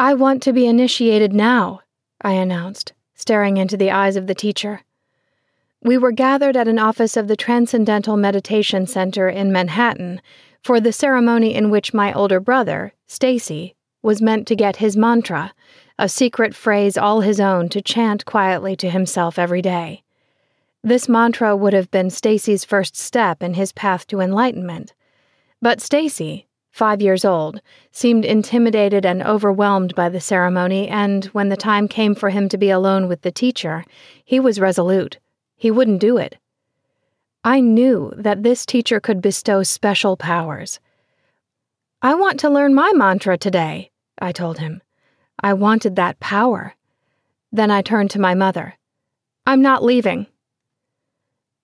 I want to be initiated now, I announced, staring into the eyes of the teacher. We were gathered at an office of the Transcendental Meditation Center in Manhattan for the ceremony in which my older brother, Stacey, was meant to get his mantra, a secret phrase all his own to chant quietly to himself every day. This mantra would have been Stacey's first step in his path to enlightenment. But Stacey, five years old, seemed intimidated and overwhelmed by the ceremony, and when the time came for him to be alone with the teacher, he was resolute. He wouldn't do it. I knew that this teacher could bestow special powers. I want to learn my mantra today, I told him. I wanted that power. Then I turned to my mother. I'm not leaving.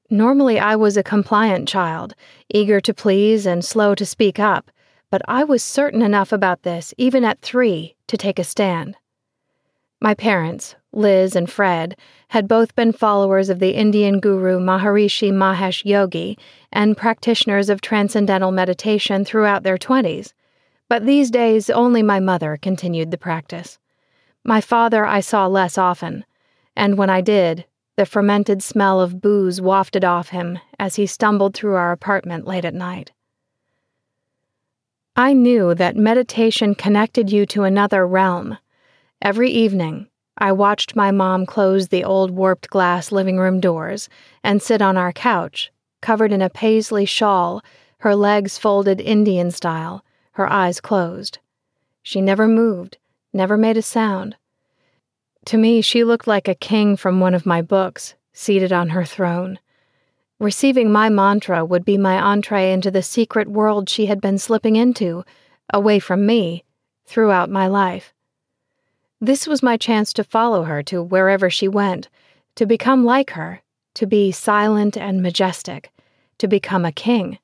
Normally, I was a compliant child, eager to please and slow to speak up but I was certain enough about this, even at three, to take a stand. My parents, Liz and Fred, had both been followers of the Indian guru Maharishi Mahesh Yogi and practitioners of transcendental meditation throughout their 20s, but these days only my mother continued the practice. My father I saw less often, and when I did, the fermented smell of booze wafted off him as he stumbled through our apartment late at night. I knew that meditation connected you to another realm. Every evening, I watched my mom close the old warped glass living room doors and sit on our couch, covered in a paisley shawl, her legs folded Indian style, her eyes closed. She never moved, never made a sound. To me, she looked like a king from one of my books, seated on her throne. Receiving my mantra would be my entree into the secret world she had been slipping into, away from me, throughout my life. This was my chance to follow her to wherever she went, to become like her, to be silent and majestic, to become a king.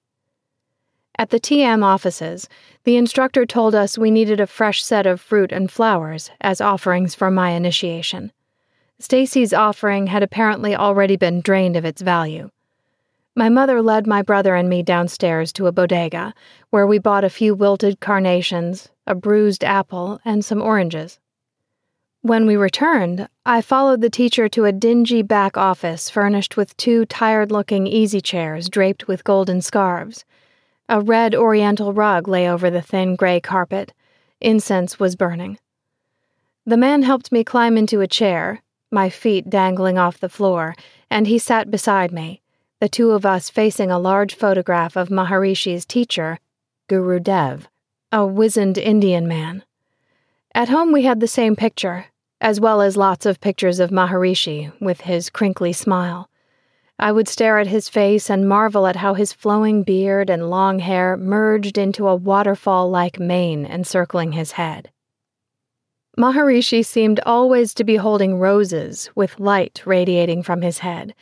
At the TM offices, the instructor told us we needed a fresh set of fruit and flowers as offerings for my initiation. Stacey's offering had apparently already been drained of its value. My mother led my brother and me downstairs to a bodega, where we bought a few wilted carnations, a bruised apple, and some oranges. When we returned, I followed the teacher to a dingy back office furnished with two tired looking easy chairs draped with golden scarves. A red oriental rug lay over the thin gray carpet. Incense was burning. The man helped me climb into a chair, my feet dangling off the floor, and he sat beside me the two of us facing a large photograph of Maharishi's teacher, Guru Dev, a wizened Indian man. At home, we had the same picture, as well as lots of pictures of Maharishi with his crinkly smile. I would stare at his face and marvel at how his flowing beard and long hair merged into a waterfall like mane encircling his head. Maharishi seemed always to be holding roses with light radiating from his head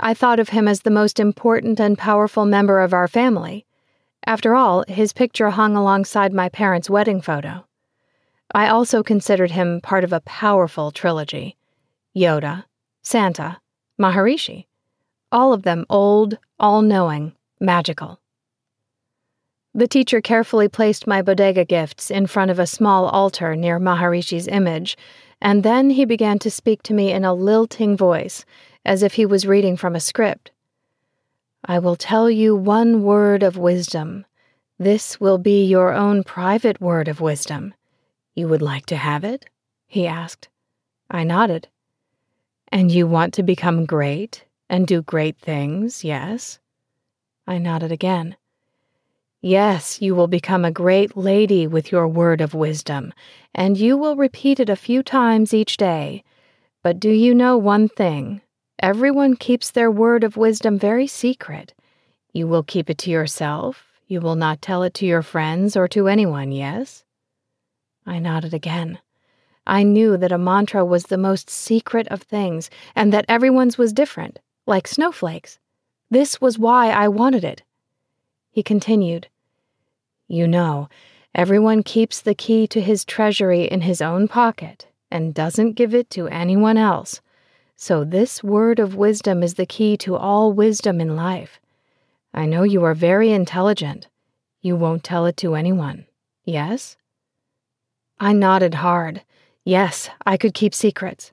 I thought of him as the most important and powerful member of our family. After all, his picture hung alongside my parents' wedding photo. I also considered him part of a powerful trilogy Yoda, Santa, Maharishi. All of them old, all knowing, magical. The teacher carefully placed my bodega gifts in front of a small altar near Maharishi's image, and then he began to speak to me in a lilting voice as if he was reading from a script. I will tell you one word of wisdom. This will be your own private word of wisdom. You would like to have it? he asked. I nodded. And you want to become great and do great things, yes? I nodded again. Yes, you will become a great lady with your word of wisdom, and you will repeat it a few times each day. But do you know one thing? Everyone keeps their word of wisdom very secret. You will keep it to yourself. You will not tell it to your friends or to anyone, yes? I nodded again. I knew that a mantra was the most secret of things, and that everyone's was different, like snowflakes. This was why I wanted it. He continued, You know, everyone keeps the key to his treasury in his own pocket and doesn't give it to anyone else. So, this word of wisdom is the key to all wisdom in life. I know you are very intelligent. You won't tell it to anyone, yes? I nodded hard. Yes, I could keep secrets.